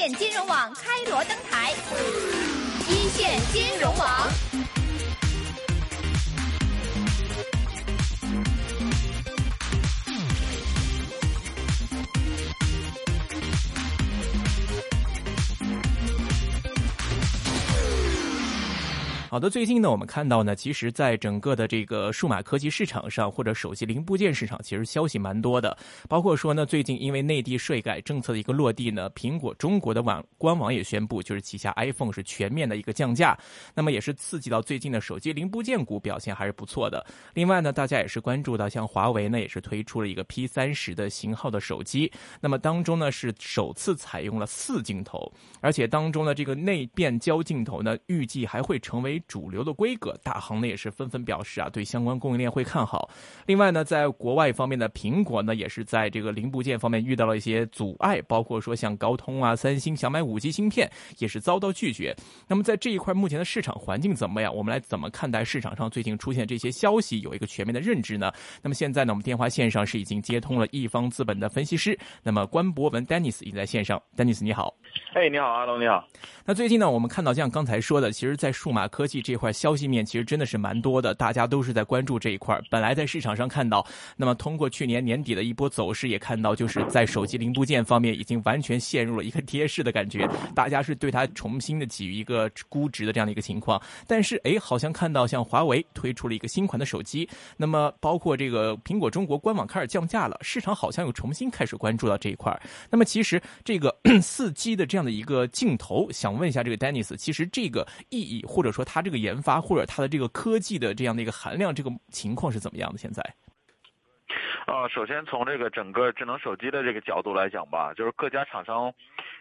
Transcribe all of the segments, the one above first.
线金融网开锣登台，一线金融网。好的，最近呢，我们看到呢，其实，在整个的这个数码科技市场上，或者手机零部件市场，其实消息蛮多的。包括说呢，最近因为内地税改政策的一个落地呢，苹果中国的网官网也宣布，就是旗下 iPhone 是全面的一个降价。那么也是刺激到最近的手机零部件股表现还是不错的。另外呢，大家也是关注到，像华为呢，也是推出了一个 P 三十的型号的手机。那么当中呢，是首次采用了四镜头，而且当中呢，这个内变焦镜头呢，预计还会成为。主流的规格，大行呢也是纷纷表示啊，对相关供应链会看好。另外呢，在国外方面的苹果呢，也是在这个零部件方面遇到了一些阻碍，包括说像高通啊、三星想买五 G 芯片，也是遭到拒绝。那么在这一块，目前的市场环境怎么样？我们来怎么看待市场上最近出现这些消息，有一个全面的认知呢？那么现在呢，我们电话线上是已经接通了易方资本的分析师，那么关博文 Dennis 已经在线上，Dennis 你好。哎，你好，阿龙，你好。那最近呢，我们看到像刚才说的，其实，在数码科技这块消息面，其实真的是蛮多的，大家都是在关注这一块。本来在市场上看到，那么通过去年年底的一波走势，也看到就是在手机零部件方面已经完全陷入了一个跌势的感觉，大家是对它重新的给予一个估值的这样的一个情况。但是，哎，好像看到像华为推出了一个新款的手机，那么包括这个苹果中国官网开始降价了，市场好像又重新开始关注到这一块。那么，其实这个 四 G 的这样。这样的一个镜头，想问一下这个 Dennis，其实这个意义或者说它这个研发或者它的这个科技的这样的一个含量，这个情况是怎么样的？现在？啊，首先从这个整个智能手机的这个角度来讲吧，就是各家厂商，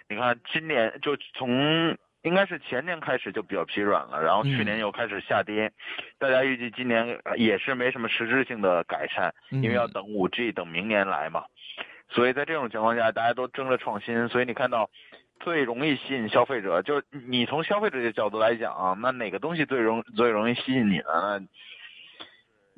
你看今年就从应该是前年开始就比较疲软了，然后去年又开始下跌，大家预计今年也是没什么实质性的改善，因为要等五 G 等明年来嘛。所以在这种情况下，大家都争着创新，所以你看到最容易吸引消费者，就是你从消费者的角度来讲啊，那哪个东西最容最容易吸引你呢？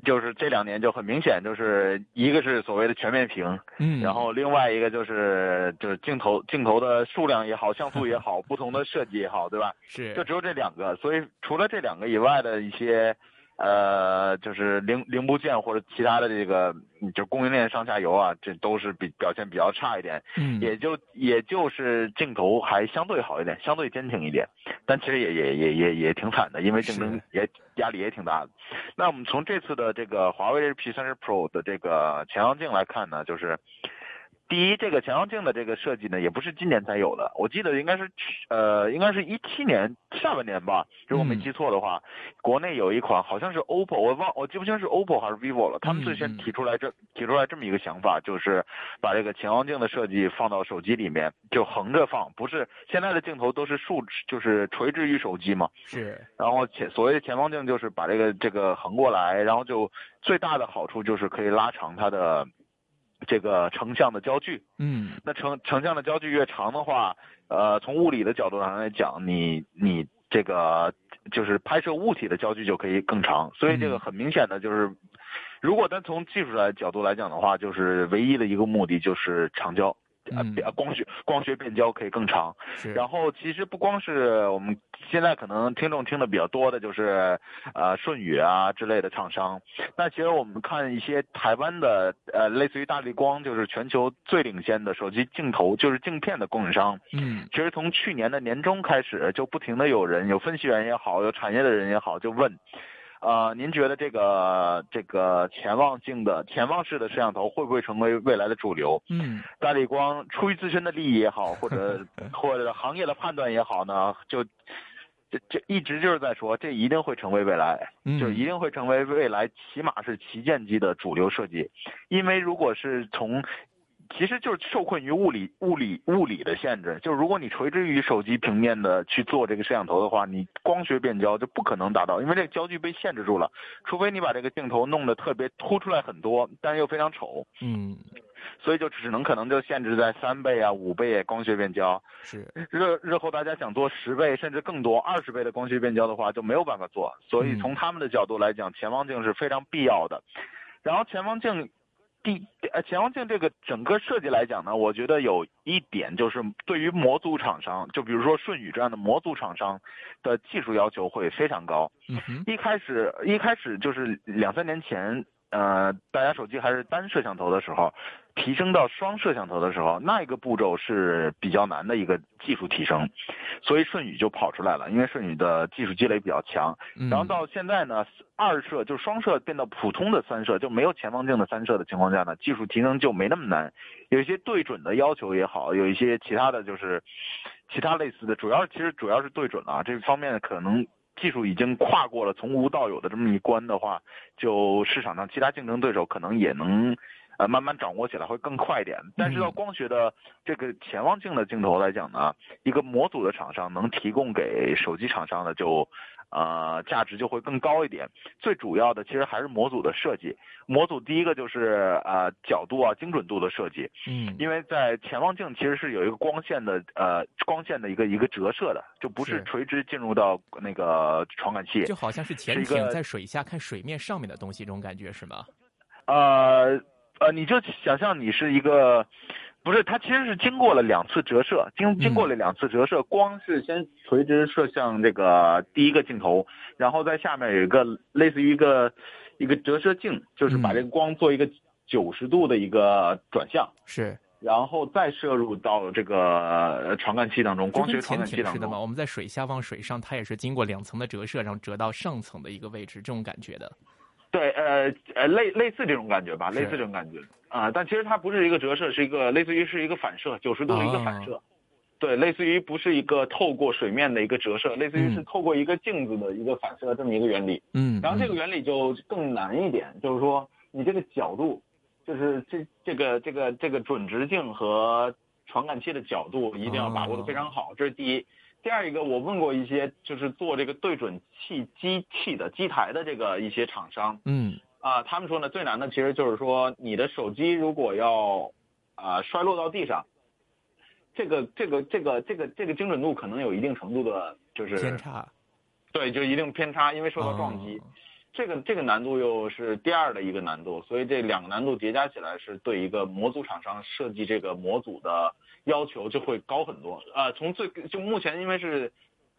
就是这两年就很明显，就是一个是所谓的全面屏，嗯，然后另外一个就是就是镜头镜头的数量也好，像素也好，不同的设计也好，对吧？是，就只有这两个，所以除了这两个以外的一些。呃，就是零零部件或者其他的这个，就供应链上下游啊，这都是比表现比较差一点。嗯，也就也就是镜头还相对好一点，相对坚挺一点，但其实也也也也也挺惨的，因为竞争也压力也挺大的。那我们从这次的这个华为 P 三十 Pro 的这个潜望镜来看呢，就是。第一，这个潜望镜的这个设计呢，也不是今年才有的，我记得应该是去呃，应该是一七年下半年吧，如果没记错的话，国内有一款好像是 OPPO，我忘我记不清是 OPPO 还是 vivo 了，他们最先提出来这提出来这么一个想法，就是把这个潜望镜的设计放到手机里面，就横着放，不是现在的镜头都是竖，就是垂直于手机嘛，是，然后潜所谓的潜望镜就是把这个这个横过来，然后就最大的好处就是可以拉长它的。这个成像的焦距，嗯，那成成像的焦距越长的话，呃，从物理的角度上来讲，你你这个就是拍摄物体的焦距就可以更长，所以这个很明显的就是，如果单从技术来角度来讲的话，就是唯一的一个目的就是长焦。呃，光学光学变焦可以更长。然后其实不光是我们现在可能听众听的比较多的就是呃舜宇啊之类的厂商。那其实我们看一些台湾的呃类似于大力光，就是全球最领先的手机镜头就是镜片的供应商。嗯，其实从去年的年中开始，就不停的有人有分析员也好，有产业的人也好，就问。呃，您觉得这个这个潜望镜的潜望式的摄像头会不会成为未来的主流？嗯，大力光出于自身的利益也好，或者 或者行业的判断也好呢，就这这一直就是在说，这一定会成为未来，就一定会成为未来，起码是旗舰机的主流设计，因为如果是从其实就是受困于物理、物理、物理的限制。就是如果你垂直于手机平面的去做这个摄像头的话，你光学变焦就不可能达到，因为这个焦距被限制住了。除非你把这个镜头弄得特别凸出来很多，但又非常丑。嗯，所以就只能可能就限制在三倍啊、五倍光学变焦。是日日后大家想做十倍甚至更多、二十倍的光学变焦的话，就没有办法做。所以从他们的角度来讲，潜望镜是非常必要的。然后潜望镜。第呃潜望镜这个整个设计来讲呢，我觉得有一点就是对于模组厂商，就比如说舜宇这样的模组厂商的技术要求会非常高。一开始一开始就是两三年前，呃，大家手机还是单摄像头的时候，提升到双摄像头的时候，那一个步骤是比较难的一个技术提升，所以舜宇就跑出来了，因为舜宇的技术积累比较强。嗯然后到现在呢，二摄就是双摄变到普通的三摄，就没有前方镜的三摄的情况下呢，技术提升就没那么难。有一些对准的要求也好，有一些其他的就是其他类似的，主要其实主要是对准了啊这方面可能技术已经跨过了从无到有的这么一关的话，就市场上其他竞争对手可能也能。呃，慢慢掌握起来会更快一点。但是到光学的这个潜望镜的镜头来讲呢，一个模组的厂商能提供给手机厂商的就，呃，价值就会更高一点。最主要的其实还是模组的设计。模组第一个就是呃角度啊精准度的设计，嗯，因为在潜望镜其实是有一个光线的呃光线的一个一个折射的，就不是是垂直进入到那个传感器。就好像是潜艇在水下看水面上面的东西，这种感觉是吗？呃呃，你就想象你是一个，不是，它其实是经过了两次折射，经经过了两次折射，光是先垂直射向这个第一个镜头，然后在下面有一个类似于一个一个折射镜，就是把嗯这个光做一个九十度的一个转向。是，然后再射入到这个呃传感器当中，光学传感器当中。是的嘛。我们在水下往水上，它也是经过两层的折射，然后折到上层的一个位置，这种感觉的。对，呃呃，类类似这种感觉吧，类似这种感觉啊、但其实它不是一个折射，是一个类似于是一个反射，九十度的一个反哦射。对，类似于不是一个透过水面的一个折射，类似于是嗯透过一个镜子的一个反射这么一个原理。嗯，然后这个嗯原理就更难一点，就是说你这个角度，就是这这个这个这个准直径和传感器的角度一定要把握的非常好，这是第一。第二一个，我问过一些就是做这个对准器机器的机台的这个一些厂商。嗯。啊、他们说呢最难的其实就是说你的手机如果要啊、摔落到地上，这个这个这个这个这个精准度可能有一定程度的就是偏差。对，就一定偏差，因为受到撞击。哦这个这个难度又是第二的一个难度，所以这两个难度叠加起来，是对一个模组厂商设计这个模组的要求就会高很多。呃，从最就目前因为是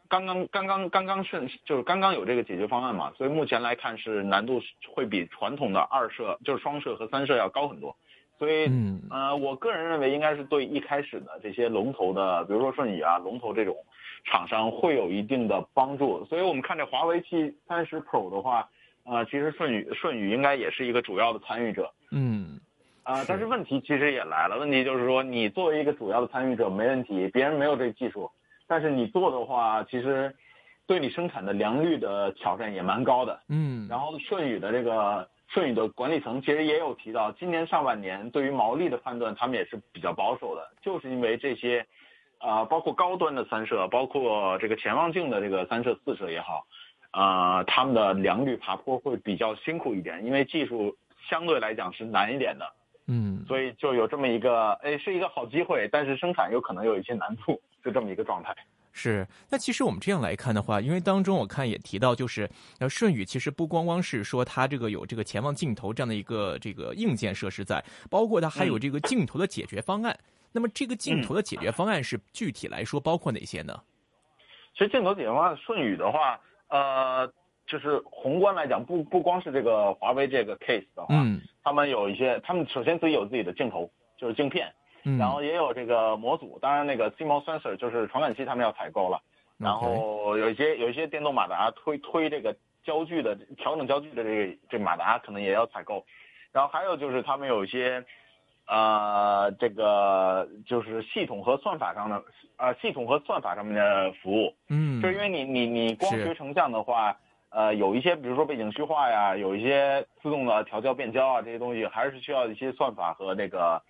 刚刚刚刚刚刚是就是刚刚有这个解决方案嘛，所以目前来看是难度会比传统的二摄就是双摄和三摄要高很多。所以嗯呃，我个人认为应该是对一开始的这些龙头的，比如说顺宇啊、龙头这种厂商会有一定的帮助。所以我们看这华为 P 三十 Pro 的话，呃，其实舜宇舜宇应该也是一个主要的参与者。嗯啊、是但是问题其实也来了，问题就是说，你作为一个主要的参与者没问题，别人没有这个技术，但是你做的话，其实对你生产的良率的挑战也蛮高的。嗯，然后舜宇的这个舜宇的管理层其实也有提到，今年上半年对于毛利的判断，他们也是比较保守的，就是因为这些，啊、包括高端的三摄，包括这个潜望镜的这个三摄、四摄也好，啊、他们的良率爬坡会比较辛苦一点，因为技术相对来讲是难一点的，嗯所以就有这么一个，哎，是一个好机会，但是生产有可能有一些难度，就这么一个状态。是，那其实我们这样来看的话，因为当中我看也提到，就是呃，舜宇其实不光光是说它这个有这个潜望镜头这样的一个这个硬件设施在，包括它还有这个镜头的解决方案。那么这个镜头的解决方案是具体来说包括哪些呢？其实镜头解决方案，舜宇的话，呃，就是宏观来讲，不不光是这个华为这个 case 的话，嗯。他们有一些，他们首先自己有自己的镜头，就是镜片，嗯，然后也有这个模组，当然那个 CMOS sensor 就是传感器，他们要采购了，然后有一些有一些电动马达推推这个焦距的调整焦距的这个这个马达可能也要采购，然后还有就是他们有一些。呃，这个就是系统和算法上的，呃，系统和算法上面的服务，嗯，就是因为你你你光学成像的话，呃，有一些比如说背景虚化呀，有一些自动的调焦变焦啊这些东西，还是需要一些算法和这个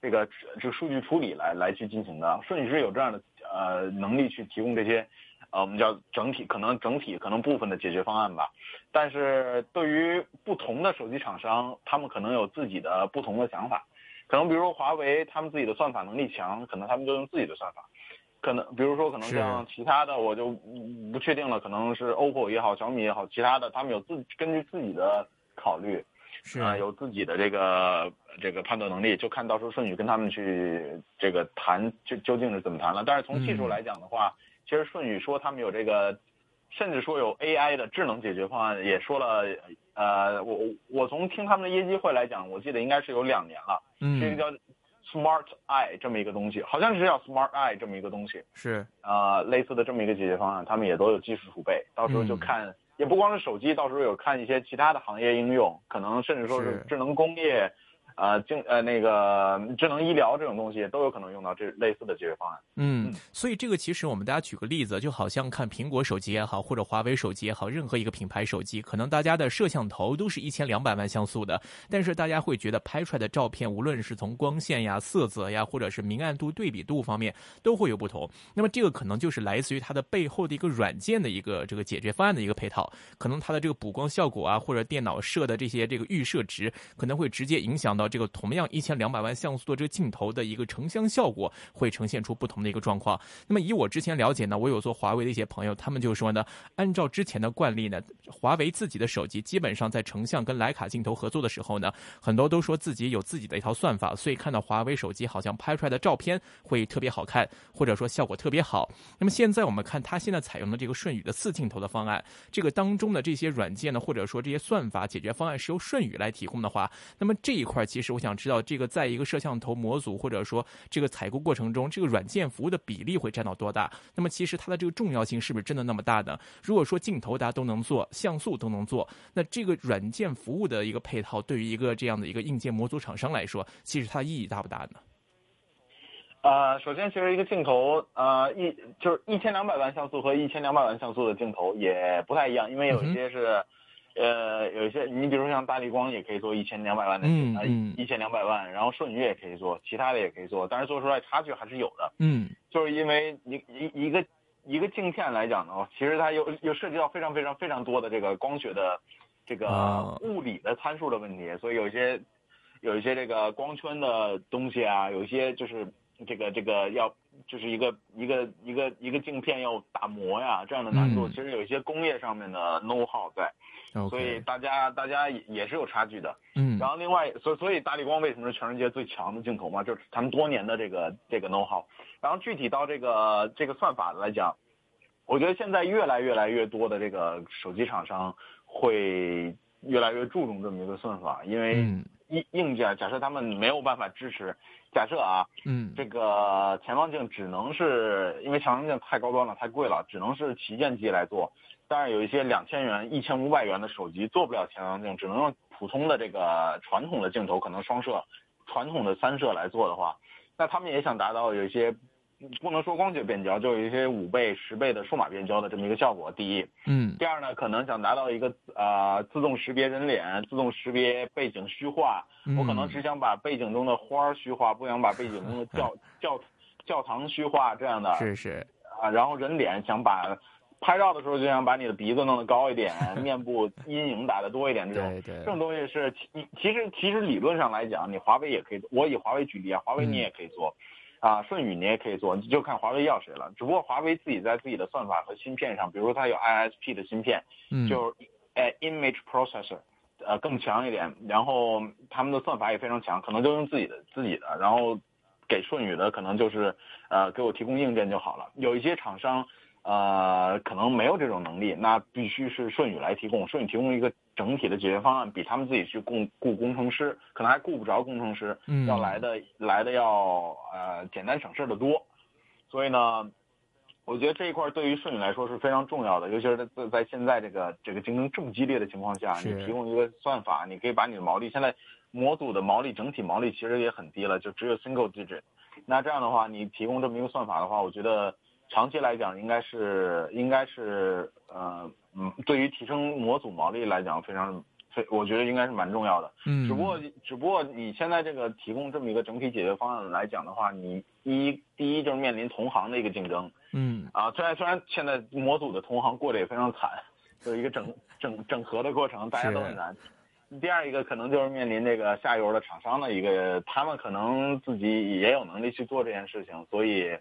这个这个数据处理来来去进行的。舜宇是有这样的呃能力去提供这些呃我们叫整体可能整体可能部分的解决方案吧。但是对于不同的手机厂商，他们可能有自己的不同的想法。可能比如说华为，他们自己的算法能力强，可能他们就用自己的算法。可能比如说可能像其他的，我就嗯不确定了，可能是 OPPO 也好，小米也好，其他的他们有自根据自己的考虑。是啊、有自己的这个这个判断能力，就看到时候顺宇跟他们去这个谈，就究竟是怎么谈了。但是从技术嗯来讲的话，其实顺宇说他们有这个，甚至说有 AI 的智能解决方案，也说了，呃，我我我从听他们的业绩会来讲，我记得应该是有两年了，是一嗯个叫 Smart Eye 这么一个东西，好像是叫 Smart Eye 这么一个东西。是。呃，类似的这么一个解决方案，他们也都有技术储备，到时候就嗯。看，也不光是手机，到时候有看一些其他的行业应用，可能甚至说是是。智能工业，呃，精呃那个智能医疗这种东西都有可能用到这类似的解决方案。嗯嗯，所以这个其实我们大家举个例子，就好像看苹果手机也好，或者华为手机也好，任何一个品牌手机，可能大家的摄像头都是一千两百万像素的，但是大家会觉得拍出来的照片，无论是从光线呀、色泽呀，或者是明暗度、对比度方面，都会有不同。那么这个可能就是来自于它的背后的一个软件的一个这个解决方案的一个配套，可能它的这个补光效果啊，或者电脑设的这些这个预设值，可能会直接影响到这个同样一千两百万像素的这个镜头的一个成像效果，会呈现出不同的一个状况。那么以我之前了解呢，我有做华为的一些朋友，他们就说呢，按照之前的惯例呢，华为自己的手机基本上在成像跟徕卡镜头合作的时候呢，很多都说自己有自己的一套算法，所以看到华为手机好像拍出来的照片会特别好看，或者说效果特别好。那么现在我们看它现在采用的这个舜宇的四镜头的方案，这个当中的这些软件呢，或者说这些算法解决方案是由舜宇来提供的话，那么这一块其实我想知道，这个在一个摄像头模组或者说这个采购过程中，这个软件服务的比例会占到多大？那么其实它的这个重要性是不是真的那么大呢？如果说镜头大家都能做，像素都能做，那这个软件服务的一个配套，对于一个这样的一个硬件模组厂商来说，其实它意义大不大呢？呃，首先其实一个镜头，呃，一就是一千两百万像素和一千两百万像素的镜头也不太一样，因为有一些是，呃，有一些你比如像大力光也可以做一千两百万的，呃嗯。嗯一千两百万，然后舜宇也可以做，其他的也可以做，但是做出来差距还是有的。嗯。就是因为一一一个一个镜片来讲呢，其实它有有涉及到非常非常非常多的这个光学的这个啊。物理的参数的问题，所以有一些有一些这个光圈的东西啊，有一些就是这个这个要就是一个一个一个一个镜片要打磨呀这样的难度，嗯。其实有一些工业上面的 know how 在，所以大家大家也也是有差距的。嗯然后另外，所以所以大力光为什么是全世界最强的镜头嘛？就是他们多年的这个这个 know how。然后具体到这个这个算法来讲，我觉得现在越来越来越多的这个手机厂商会越来越注重这么一个算法，因为嗯硬硬件假设他们没有办法支持，假设啊，嗯这个前望镜只能是因为强望镜太高端了，太贵了，只能是旗舰机来做。但是有一些两千元、一千五百元的手机做不了潜望镜，只能用普通的这个传统的镜头，可能双摄、传统的三摄来做的话，那他们也想达到有一些不能说光学变焦，就有一些五倍、十倍的数码变焦的这么一个效果。第一，嗯。第二呢，可能想达到一个呃自动识别人脸、自动识别背景虚化，嗯。我可能只想把背景中的花儿虚化，不想把背景中的 教教教堂虚化这样的是是，啊，然后人脸想把拍照的时候就想把你的鼻子弄得高一点，面部阴影打得多一点，这种这种东西是其其实其实理论上来讲，你华为也可以，我以华为举例啊，华为你也可以做。啊，舜宇你也可以做，你就看华为要谁了。只不过华为自己在自己的算法和芯片上，比如说它有 ISP 的芯片，嗯就是呃 image processor，呃更强一点，然后他们的算法也非常强，可能就用自己的自己的，然后给舜宇的可能就是呃给我提供硬件就好了。有一些厂商呃可能没有这种能力，那必须是舜宇来提供，舜宇提供一个整体的解决方案，比他们自己去雇雇工程师，可能还雇不着工程师，嗯要来的来的要呃简单省事的多，所以呢。我觉得这一块对于舜宇来说是非常重要的，尤其是在在现在这个这个竞争这么激烈的情况下，你提供一个算法，你可以把你的毛利，现在模组的毛利整体毛利其实也很低了，就只有 single digit。那这样的话，你提供这么一个算法的话，我觉得长期来讲应该是应该是呃嗯，对于提升模组毛利来讲非常非，我觉得应该是蛮重要的。嗯，只不过只不过你现在这个提供这么一个整体解决方案来讲的话，你一第一就是面临同行的一个竞争。嗯啊，虽然虽然现在模组的同行过得也非常惨，有一个整整整合的过程，大家都很难。第二一个可能就是面临这个下游的厂商的一个，他们可能自己也有能力去做这件事情，所以，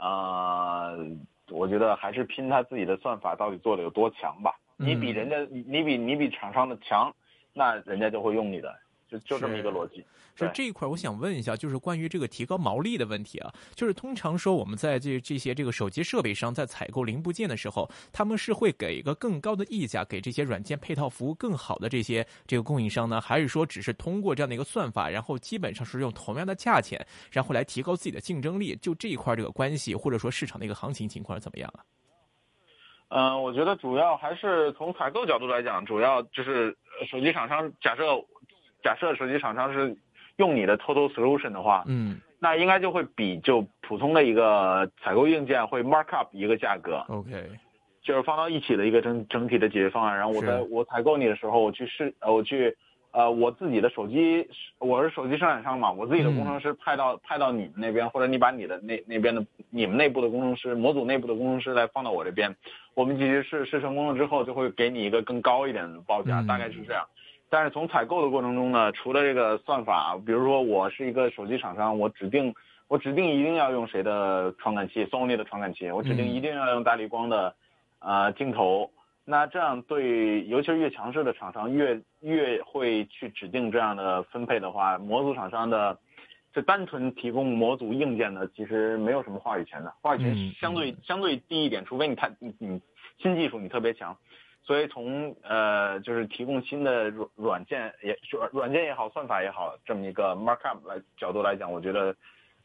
呃，我觉得还是拼他自己的算法到底做的有多强吧。你比人家，你你比你比厂商的强，那人家就会用你的，就就这么一个逻辑。是这一块，我想问一下，就是关于这个提高毛利的问题啊。就是通常说，我们在这这些这个手机设备商在采购零部件的时候，他们是会给一个更高的溢价给这些软件配套服务更好的这些这个供应商呢，还是说只是通过这样的一个算法，然后基本上是用同样的价钱，然后来提高自己的竞争力？就这一块这个关系，或者说市场的一个行情情况怎么样啊？嗯，我觉得主要还是从采购角度来讲，主要就是手机厂商假设假设手机厂商是。用你的 Total Solution 的话，嗯，那应该就会比就普通的一个采购硬件会 mark up 一个价格，OK，就是放到一起的一个整整体的解决方案。然后我在我采购你的时候，我去试，呃我去，呃，我自己的手机，我是手机生产商嘛，我自己的工程师派到派到你们那边，或者你把你的那那边的你们内部的工程师，模组内部的工程师来放到我这边，我们其实试试成功了之后，就会给你一个更高一点的报价，大概是这样。但是从采购的过程中呢，除了这个算法，比如说我是一个手机厂商，我指定我指定一定要用谁的传感器，Sony 的传感器，我指定一定要用大力光的，呃镜头。那这样对，尤其是越强势的厂商，越越会去指定这样的分配的话，模组厂商的，就单纯提供模组硬件的，其实没有什么话语权的，话语权相对相对低一点，除非你太你你新技术你特别强。所以从呃就是提供新的软软件也软软件也好算法也好这么一个 markup 来角度来讲，我觉得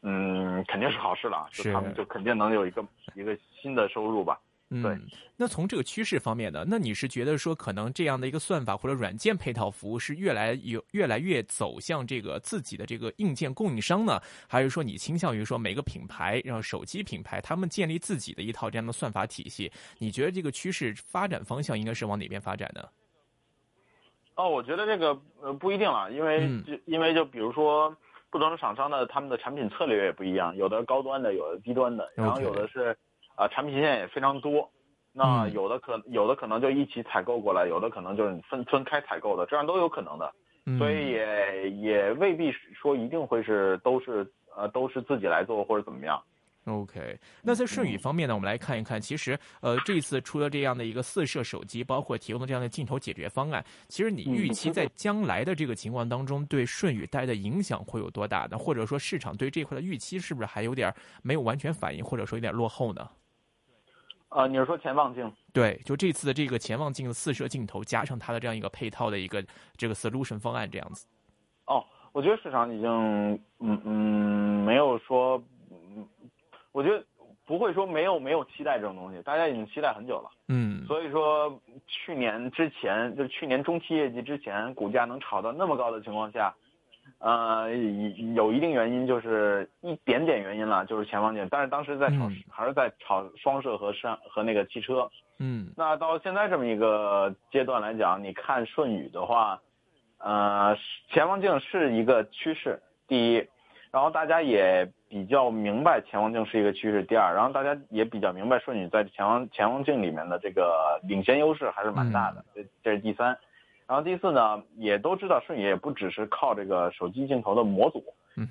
嗯肯定是好事了，就他们就肯定能有一个一个新的收入吧。对，那从这个趋势方面呢，那你是觉得说可能这样的一个算法或者软件配套服务是越来有越来越走向这个自己的这个硬件供应商呢，还是说你倾向于说每个品牌，然后手机品牌他们建立自己的一套这样的算法体系？你觉得这个趋势发展方向应该是往哪边发展呢？哦，我觉得这个呃不一定了，因为就因为就比如说不同的厂商呢他们的产品策略也不一样，有的高端的，有的低端的，然后有的是。啊，产品线也非常多，那有的可有的可能就一起采购过来，有的可能就是分分开采购的，这样都有可能的，所以也也未必说一定会是都是呃都是自己来做或者怎么样。OK，那在顺宇方面呢，我们来看一看，其实呃这次出了这样的一个四摄手机，包括提供的这样的镜头解决方案，其实你预期在将来的这个情况当中，对顺宇带来的影响会有多大呢？或者说市场对这块的预期是不是还有点没有完全反应，或者说有点落后呢？呃，你是说潜望镜？对，就这次的这个潜望镜的四摄镜头，加上它的这样一个配套的一个这个 solution 方案这样子。哦，我觉得市场已经嗯嗯没有说，嗯，我觉得不会说没有没有期待这种东西，大家已经期待很久了。嗯。所以说去年之前，就去年中期业绩之前，股价能炒到那么高的情况下。呃，有一定原因，就是一点点原因了，就是潜望镜。但是当时在炒，还是在炒双摄和上和那个汽车。嗯。那到现在这么一个阶段来讲，你看顺宇的话，呃，前望镜是一个趋势，第一，然后大家也比较明白前望镜是一个趋势，第二，然后大家也比较明白顺宇在前望前望镜里面的这个领先优势还是蛮大的，这这是第三。然后第四呢，也都知道顺宇也不只是靠这个手机镜头的模组，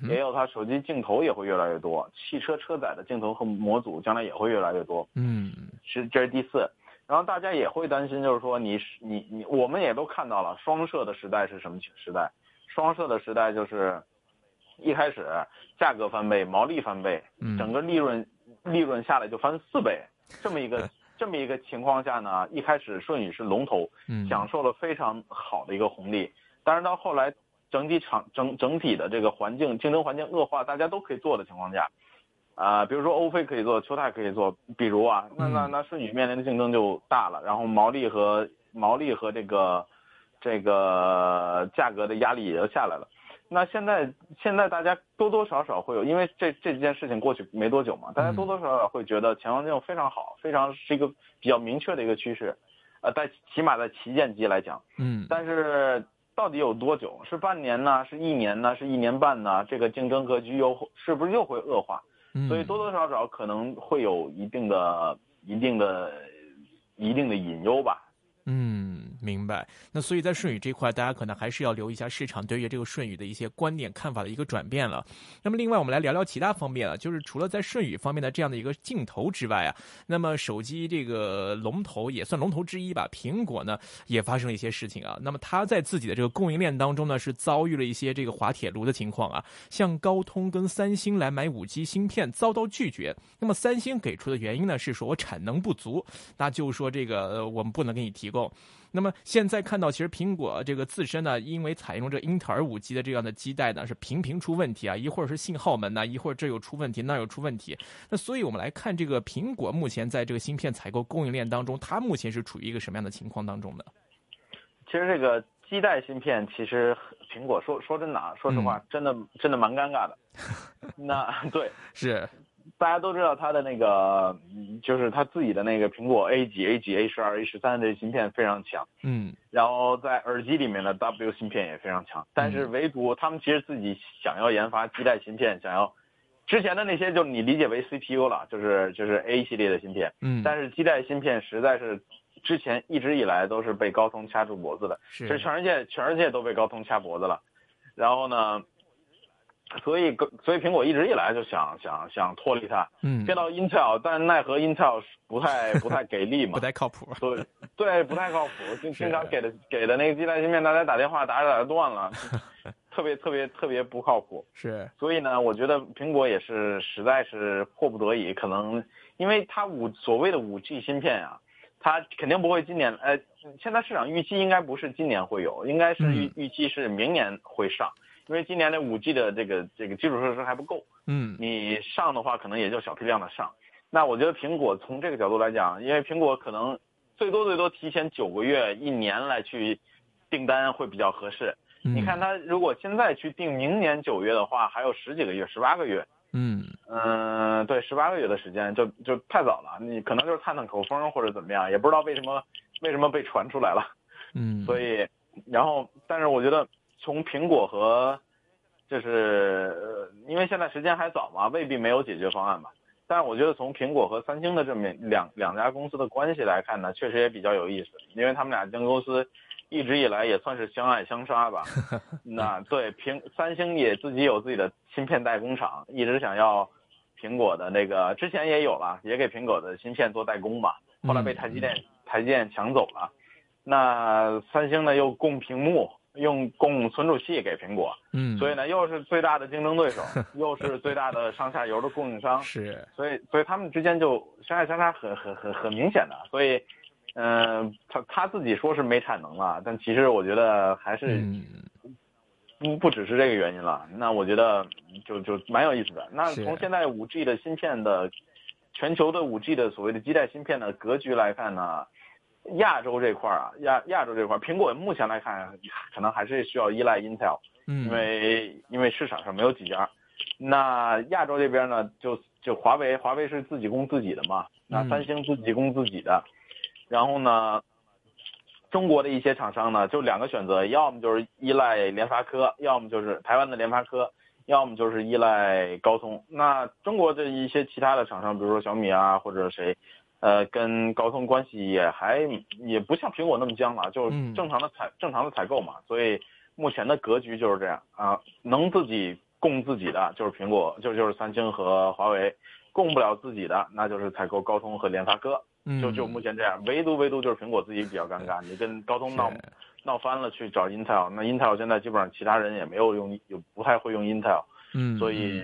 也有它手机镜头也会越来越多，汽车车载的镜头和模组将来也会越来越多。嗯，是这是第四。然后大家也会担心，就是说你你你，我们也都看到了双摄的时代是什么时代？双摄的时代就是一开始价格翻倍，毛利翻倍，整个利润利润下来就翻四倍，这么一个。这么一个情况下呢，一开始顺宇是龙头，享受了非常好的一个红利。但是到后来，整体场整整体的这个环境竞争环境恶化，大家都可以做的情况下，啊，比如说欧菲可以做，秋泰可以做，比如啊，那那那顺宇面临的竞争就大了，然后毛利和毛利和这个这个价格的压力也就下来了。那现在现在大家多多少少会有，因为这这件事情过去没多久嘛，大家多多少少会觉得潜望镜非常好，非常是一个比较明确的一个趋势，呃，在起码在旗舰机来讲，嗯，但是到底有多久？是半年呢？是一年呢？是一年半呢？这个竞争格局又是不是又会恶化？所以多多少少可能会有一定的、一定的、一定的隐忧吧。嗯。明白。那所以在舜宇这块，大家可能还是要留意一下市场对于这个舜宇的一些观点看法的一个转变了。那么另外，我们来聊聊其他方面了，就是除了在舜宇方面的这样的一个镜头之外啊，那么手机这个龙头也算龙头之一吧，苹果呢也发生了一些事情啊。那么它在自己的这个供应链当中呢，是遭遇了一些这个滑铁卢的情况啊，像高通跟三星来买五 G 芯片遭到拒绝。那么三星给出的原因呢，是说我产能不足，那就是说这个我们不能给你提供。那么现在看到，其实苹果这个自身呢，因为采用这英特尔五 G 的这样的基带呢，是频频出问题啊，一会儿是信号门呐，一会儿这又出问题，那又出问题。那所以我们来看这个苹果目前在这个芯片采购供应链当中，它目前是处于一个什么样的情况当中呢？其实这个基带芯片，其实苹果说说真的啊，说实话，真的真的蛮尴尬的。那对是。大家都知道它的那个，就是它自己的那个苹果 A 几 A 几 A 十二 A 十三这芯片非常强，嗯，然后在耳机里面的 W 芯片也非常强，但是唯独他们其实自己想要研发基带芯片，想要之前的那些就你理解为 CPU 了，就是就是 A 系列的芯片，嗯，但是基带芯片实在是之前一直以来都是被高通掐住脖子的，是。全世界全世界都被高通掐脖子了，然后呢？所以，所以苹果一直以来就想想想脱离它，嗯，变到 Intel，但奈何 Intel 不太不太给力嘛，不太靠谱，对对，不太靠谱，经经常给的给的那个基带芯片，大家打电话打着打着断了，特别特别特别不靠谱。是，所以呢，我觉得苹果也是实在是迫不得已，可能因为它五所谓的五 G 芯片啊，它肯定不会今年，呃，现在市场预期应该不是今年会有，应该是预预期是明年会上。因为今年的五 G 的这个这个基础设施还不够，嗯，你上的话可能也就小批量的上。那我觉得苹果从这个角度来讲，因为苹果可能最多最多提前九个月、一年来去订单会比较合适。你看它如果现在去订明年九月的话，还有十几个月，十八个月。嗯嗯，对，十八个月的时间就就太早了。你可能就是探探口风或者怎么样，也不知道为什么为什么被传出来了。嗯，所以然后但是我觉得。从苹果和，就是因为现在时间还早嘛，未必没有解决方案吧。但是我觉得从苹果和三星的这么两两家公司的关系来看呢，确实也比较有意思，因为他们俩间公司一直以来也算是相爱相杀吧。那对苹三星也自己有自己的芯片代工厂，一直想要苹果的那个，之前也有了，也给苹果的芯片做代工嘛，后来被台积电台积电抢走了。那三星呢又供屏幕。用供存储器给苹果，嗯，所以呢，又是最大的竞争对手，又是最大的上下游的供应商，是，所以，所以他们之间就相爱相杀，很很很很明显的。所以，嗯，他他自己说是没产能了，但其实我觉得还是不不只是这个原因了。那我觉得就就蛮有意思的。那从现在五 G 的芯片的全球的五 G 的所谓的基带芯片的格局来看呢？亚洲这块啊，亚亚洲这块，苹果目前来看，可能还是需要依赖 Intel，嗯，因为因为市场上没有几家。那亚洲这边呢，就就华为，华为是自己供自己的嘛，那三星自己供自己的。然后呢，中国的一些厂商呢，就两个选择，要么就是依赖联发科，要么就是台湾的联发科，要么就是依赖高通。那中国的一些其他的厂商，比如说小米啊，或者谁。呃，跟高通关系也还也不像苹果那么僵了，就是正常的采正常的采购嘛，所以目前的格局就是这样啊，能自己供自己的就是苹果，就就是三星和华为，供不了自己的那就是采购高通和联发科，就就目前这样，唯独唯独就是苹果自己比较尴尬，你跟高通闹闹翻了去找 Intel，那 Intel 现在基本上其他人也没有用，也不太会用 Intel。嗯，所以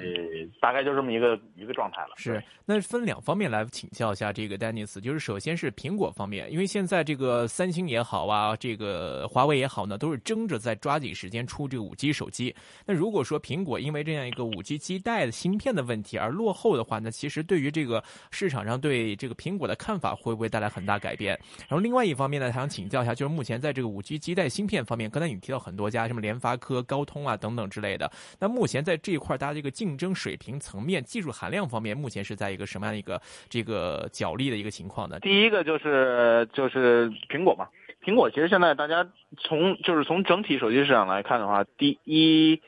大概就这么一个一个状态了。是，那分两方面来请教一下这个丹尼斯，就是首先是苹果方面，因为现在这个三星也好啊，这个华为也好呢，都是争着在抓紧时间出这个五 G 手机。那如果说苹果因为这样一个五 G 基带的芯片的问题而落后的话，那其实对于这个市场上对这个苹果的看法会不会带来很大改变？然后另外一方面呢，想请教一下，就是目前在这个五 G 基带芯片方面，刚才你提到很多家，什么联发科、高通啊等等之类的，那目前在这这一块，大家这个竞争水平层面、技术含量方面，目前是在一个什么样的一个这个角力的一个情况呢？第一个就是就是苹果嘛，苹果其实现在大家从就是从整体手机市场来看的话，第一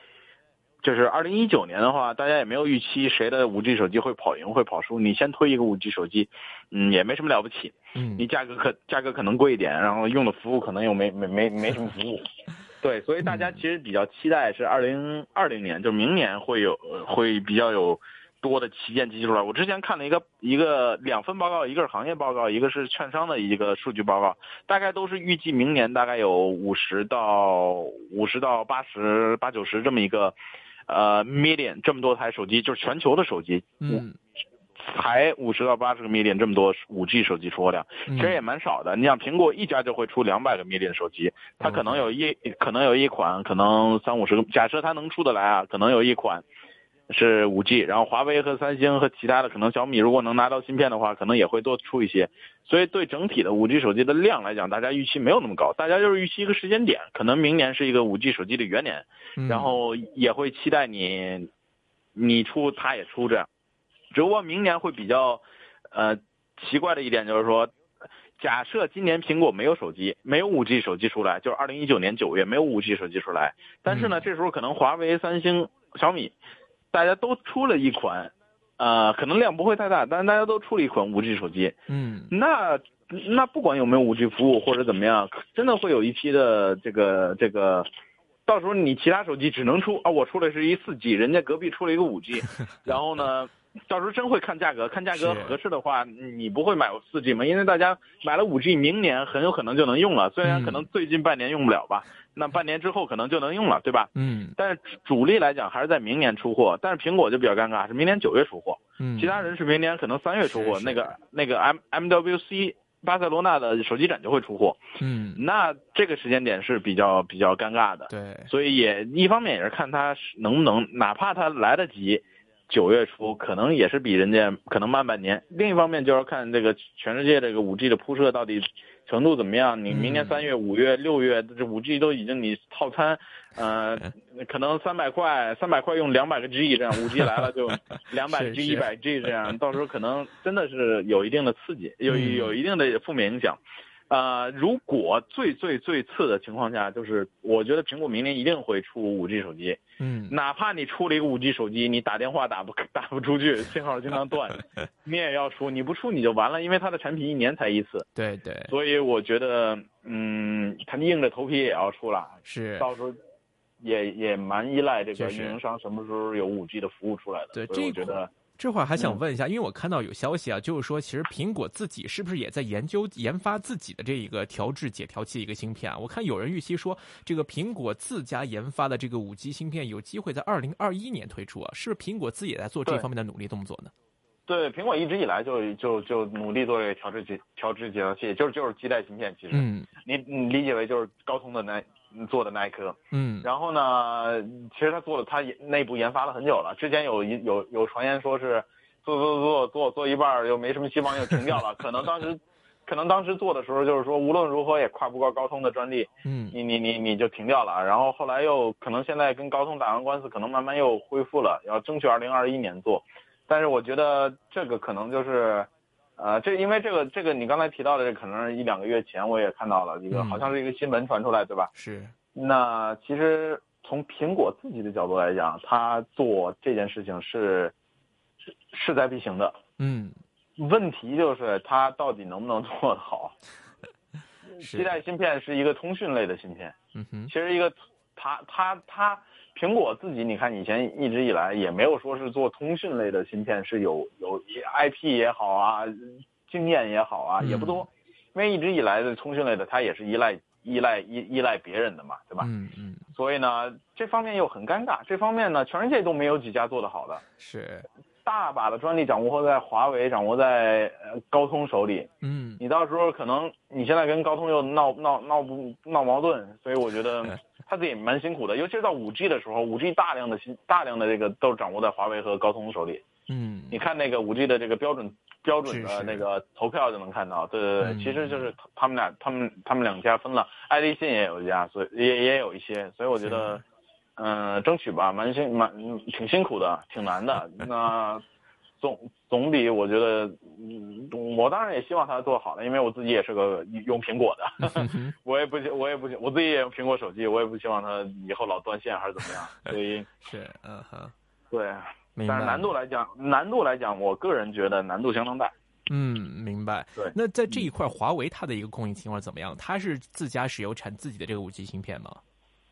就是二零一九年的话，大家也没有预期谁的五 G 手机会跑赢会跑输。你先推一个五 G 手机，嗯，也没什么了不起。嗯，你价格可价格可能贵一点，然后用的服务可能又没没没没什么服务。对，所以大家其实比较期待是二零二零年，就明年会有会比较有多的旗舰机器出来。我之前看了一个一个两份报告，一个是行业报告，一个是券商的一个数据报告，大概都是预计明年大概有五十到五十到八十八九十这么一个。呃，million 这么多台手机，就是全球的手机，嗯，才五十到八十个 million 这么多五 G 手机出货量，其实也蛮少的。你想苹果一家就会出两百个 million 手机，它可能有一可能有一款，可能三五十个，假设它能出得来啊，可能有一款。是五 G，然后华为和三星和其他的可能小米如果能拿到芯片的话，可能也会多出一些。所以对整体的五 G 手机的量来讲，大家预期没有那么高，大家就是预期一个时间点，可能明年是一个五 G 手机的元年，然后也会期待你，你出它也出这样。只不过明年会比较，呃，奇怪的一点就是说，假设今年苹果没有手机，没有五 G 手机出来，就是二零一九年九月没有五 G 手机出来，但是呢，这时候可能华为、三星、小米。大家都出了一款，呃，可能量不会太大，但是大家都出了一款五 G 手机。嗯，那那不管有没有五 G 服务或者怎么样，真的会有一批的这个这个，到时候你其他手机只能出啊，我出的是一四 G，人家隔壁出了一个五 G，然后呢，到时候真会看价格，看价格合适的话，你不会买四 G 吗？因为大家买了五 G，明年很有可能就能用了，虽然可能最近半年用不了吧。那半年之后可能就能用了，对吧？嗯。但是主力来讲还是在明年出货，但是苹果就比较尴尬，是明年九月出货。嗯。其他人是明年可能三月出货，那个那个 M MWC 巴塞罗那的手机展就会出货。嗯。那这个时间点是比较比较尴尬的。对。所以也一方面也是看他能不能，哪怕它来得及，九月初可能也是比人家可能慢半年。另一方面就是看这个全世界这个五 G 的铺设到底。程度怎么样？你明年三月、五月、六月这五 G 都已经你套餐，呃，可能三百块，三百块用两百个 G 这样，五 G 来了就 两百 G、一百 G 这样，到时候可能真的是有一定的刺激，有有一定的负面影响。呃，如果最最最次的情况下，就是我觉得苹果明年一定会出五 G 手机。嗯，哪怕你出了一个五 G 手机，你打电话打不 打不出去，信号经常断，你也要出，你不出你就完了，因为它的产品一年才一次。对对。所以我觉得，嗯，他硬着头皮也要出了。是。到时候，也也蛮依赖这个运营商什么时候有五 G 的服务出来的。对，这我觉得。这会儿还想问一下，因为我看到有消息啊，就是说，其实苹果自己是不是也在研究研发自己的这一个调制解调器一个芯片啊？我看有人预期说，这个苹果自家研发的这个五 G 芯片有机会在二零二一年推出啊，是不是苹果自己也在做这方面的努力动作呢？对，苹果一直以来就就就努力做这个调制解调制解调器，就是就是基带芯片，其实，嗯，你你理解为就是高通的那。做的耐克，嗯，然后呢，其实他做了他内部研发了很久了。之前有一有有传言说是做做做做做一半又没什么希望又停掉了。可能当时，可能当时做的时候就是说无论如何也跨不过高通的专利，嗯，你你你你就停掉了。然后后来又可能现在跟高通打完官司，可能慢慢又恢复了，要争取二零二一年做。但是我觉得这个可能就是，呃，这因为这个这个你刚才提到的这可能是一两个月前我也看到了一个好像是一个新闻传出来，对吧？是。那其实从苹果自己的角度来讲，他做这件事情是是势在必行的。嗯，问题就是他到底能不能做得好？基带芯片是一个通讯类的芯片。嗯哼。其实一个，他他他苹果自己，你看以前一直以来也没有说是做通讯类的芯片是有有 IP 也好啊，经验也好啊，也不多。因为一直以来的通讯类的，它也是依赖。依赖依依赖别人的嘛，对吧？嗯嗯。所以呢，这方面又很尴尬。这方面呢，全世界都没有几家做得好的。是。大把的专利掌握在华为，掌握在呃高通手里。嗯。你到时候可能你现在跟高通又闹闹闹不闹矛盾，所以我觉得他自己蛮辛苦的。尤其是到五 G 的时候，五 G 大量的新大量的这个都是掌握在华为和高通手里。嗯。你看那个五 G 的这个标准。标准的那个投票就能看到，对对对，其实就是他们俩，他们他们两家分了，爱立信也有一家，所以也也有一些，所以我觉得，嗯，争取吧，蛮辛蛮挺辛苦的，挺难的。那总总比我觉得，嗯，我当然也希望它做好了，因为我自己也是个用苹果的，我也不我也不我自己也用苹果手机，我也不希望它以后老断线还是怎么样，所以 是嗯哼，对，但是难度来讲，难度来讲，我个人觉得难度相当大。嗯，明白。对，那在这一块，华为它的一个供应情况怎么样？它是自家石油产自己的这个五 G 芯片吗？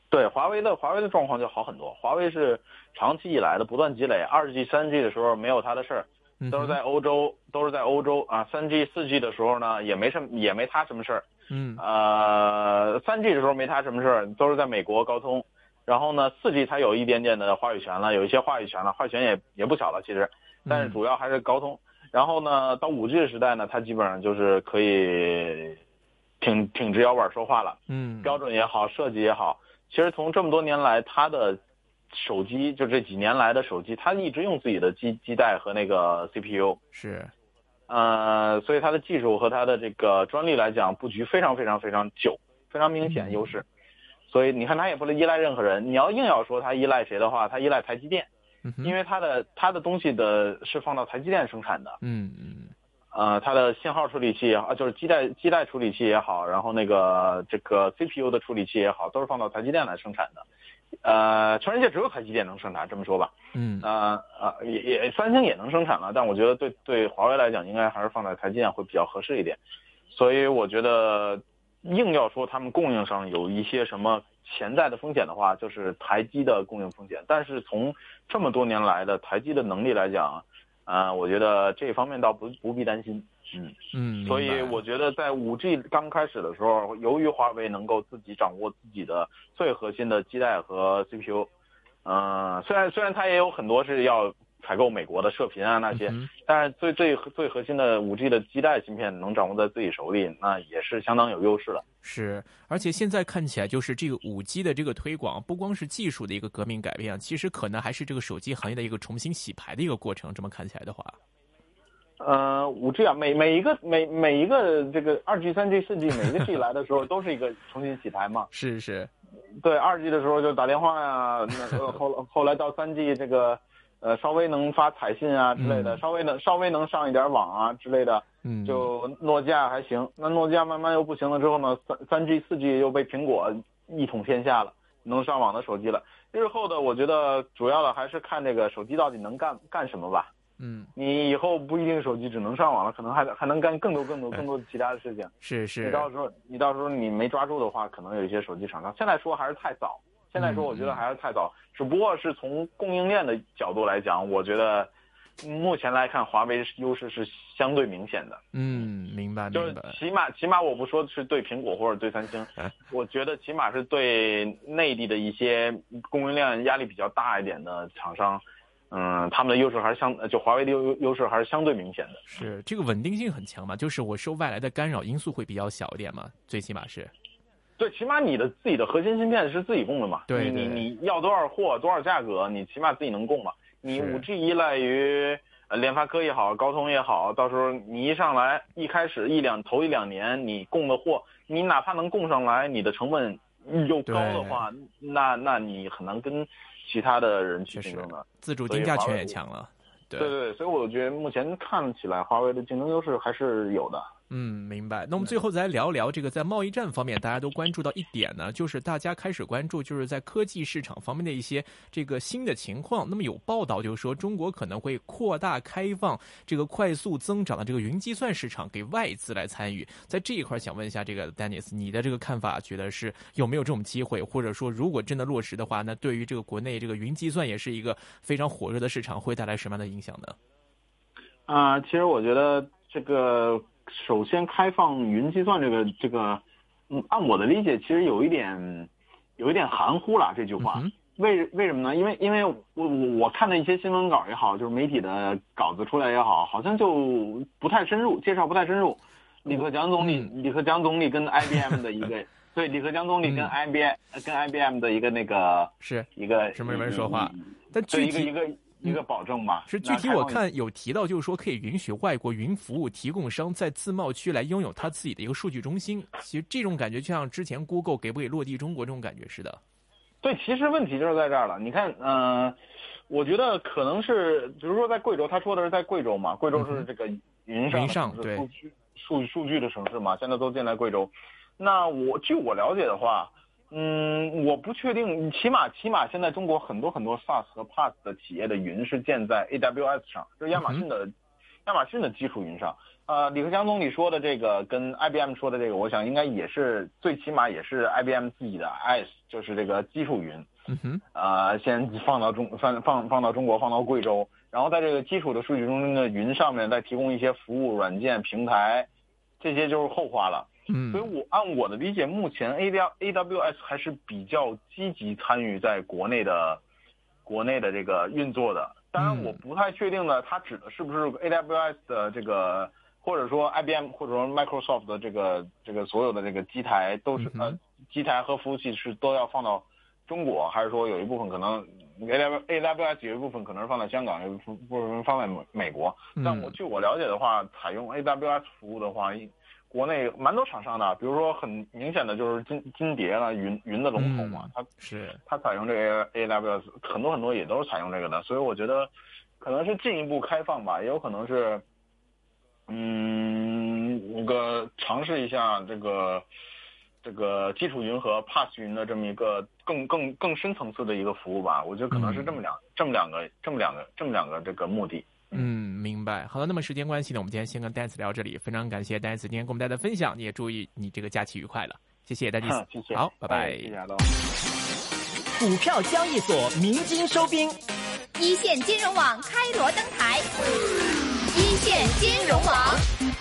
对，华为的华为的状况就好很多。华为是长期以来的不断积累，二 G、三 G 的时候没有它的事儿，都是在欧洲，都是在欧洲啊。三 G、四 G 的时候呢，也没什么，也没它什么事儿。嗯。呃，三 G 的时候没它什么事儿，都是在美国高通。然后呢，四 G 它有一点点的话语权了，有一些话语权了，话语权也也不小了，其实，但是主要还是高通。然后呢，到五 G 的时代呢，它基本上就是可以挺挺直腰板说话了。嗯，标准也好，设计也好，其实从这么多年来，它的手机就这几年来的手机，它一直用自己的基基带和那个 CPU。是，呃，所以它的技术和它的这个专利来讲，布局非常非常非常久，非常明显优势。所以你看，它也不能依赖任何人。你要硬要说它依赖谁的话，它依赖台积电。因为它的它的东西的是放到台积电生产的，嗯嗯，呃，它的信号处理器啊，就是基带基带处理器也好，然后那个这个 CPU 的处理器也好，都是放到台积电来生产的，呃，全世界只有台积电能生产，这么说吧，嗯，呃呃，也也三星也能生产了，但我觉得对对华为来讲，应该还是放在台积电会比较合适一点，所以我觉得硬要说他们供应上有一些什么。潜在的风险的话，就是台积的供应风险。但是从这么多年来的台积的能力来讲，呃，我觉得这方面倒不不必担心。嗯嗯。所以我觉得在五 G 刚开始的时候，由于华为能够自己掌握自己的最核心的基带和 CPU，嗯，虽然虽然它也有很多是要。采购美国的射频啊那些，但是最最最核心的五 G 的基带芯片能掌握在自己手里，那也是相当有优势了。是，而且现在看起来就是这个五 G 的这个推广，不光是技术的一个革命改变，其实可能还是这个手机行业的一个重新洗牌的一个过程。这么看起来的话，呃，五 G 啊，每每一个每每一个这个二 G、三 G、四 G 每一个 G 来的时候 都是一个重新洗牌嘛。是是，对，二 G 的时候就打电话呀，那后 后来到三 G 这个。呃，稍微能发彩信啊之类的，稍微能稍微能上一点网啊之类的，嗯，就诺基亚还行。那诺基亚慢慢又不行了之后呢，三三 G 四 G 又被苹果一统天下了，能上网的手机了。日后的我觉得主要的还是看这个手机到底能干干什么吧。嗯，你以后不一定手机只能上网了，可能还还能干更多更多更多其他的事情。是是。你到时候你到时候你没抓住的话，可能有一些手机厂商现在说还是太早。现在说，我觉得还是太早，只不过是从供应链的角度来讲，我觉得目前来看，华为优势是相对明显的。嗯，明白，就是起码起码我不说是对苹果或者对三星，我觉得起码是对内地的一些供应链压力比较大一点的厂商，嗯，他们的优势还是相就华为的优优势还是相对明显的。是这个稳定性很强嘛？就是我受外来的干扰因素会比较小一点嘛？最起码是。对，起码你的自己的核心芯片是自己供的嘛？对，你你你要多少货多少价格，你起码自己能供嘛？你五 G 依赖于联发科也好，高通也好，到时候你一上来一开始一两头一两年你供的货，你哪怕能供上来，你的成本又高的话，那那你很难跟其他的人去竞争的。自主定价权也强了。对对，所以我觉得目前看起来，华为的竞争优势还是有的。嗯，明白。那我们最后再来聊聊这个在贸易战方面，大家都关注到一点呢，就是大家开始关注，就是在科技市场方面的一些这个新的情况。那么有报道就是说，中国可能会扩大开放这个快速增长的这个云计算市场给外资来参与。在这一块，想问一下这个 Dennis，你的这个看法，觉得是有没有这种机会？或者说，如果真的落实的话，那对于这个国内这个云计算也是一个非常火热的市场，会带来什么样的影响呢？啊，其实我觉得这个。首先，开放云计算这个这个，嗯，按我的理解，其实有一点，有一点含糊了。这句话，为为什么呢？因为因为我我我看的一些新闻稿也好，就是媒体的稿子出来也好，好像就不太深入，介绍不太深入。李克强总理，李克强总理跟 IBM 的一个，对，李克强总理跟 IBM 跟 IBM 的一个那个，是一个什么人说话？但具体一个。一个保证嘛，是具体我看有提到，就是说可以允许外国云服务提供商在自贸区来拥有他自己的一个数据中心。其实这种感觉就像之前 Google 给不给落地中国这种感觉似的。对，其实问题就是在这儿了。你看，嗯，我觉得可能是，比如说在贵州，他说的是在贵州嘛，贵州是这个云上云上对数据数数据的城市嘛，现在都建在贵州。那我据我了解的话，嗯，我不确定，起码起码现在中国很多很多 SaaS 和 PaaS 的企业的云是建在 AWS 上，就是亚马逊的亚马逊的基础云上。呃，李克强总理说的这个跟 IBM 说的这个，我想应该也是最起码也是 IBM 自己的 IaaS，就是这个基础云。嗯哼，啊，先放到中放放放到中国，放到贵州，然后在这个基础的数据中心的云上面再提供一些服务软件平台，这些就是后话了。嗯，所以我按我的理解，目前 A W A W S 还是比较积极参与在国内的国内的这个运作的。当然，我不太确定呢，它指的是不是 A W S 的这个，或者说 I B M 或者说 Microsoft 的这个这个所有的这个机台都是呃机台和服务器是都要放到。中国还是说有一部分可能 A W A W S 有一部分可能是放在香港，有一部分放在美美国。但我据我了解的话，采用 A W S 服务的话，国内蛮多厂商的，比如说很明显的就是金金蝶了，云云的龙头嘛，它是它采用这个 A W S，很多很多也都是采用这个的。所以我觉得可能是进一步开放吧，也有可能是嗯，那个尝试一下这个。这个基础云和 PaaS 云的这么一个更更更深层次的一个服务吧，我觉得可能是这么两这么两个这么两个这么两个这个目的。嗯，明白。好了，那么时间关系呢，我们今天先跟 Dance 聊这里，非常感谢 Dance 今天给我们带来的分享，你也注意你这个假期愉快了，谢谢 谢谢，好，拜拜。谢谢股票交易所鸣金收兵，一线金融网开锣登台，一线金融网。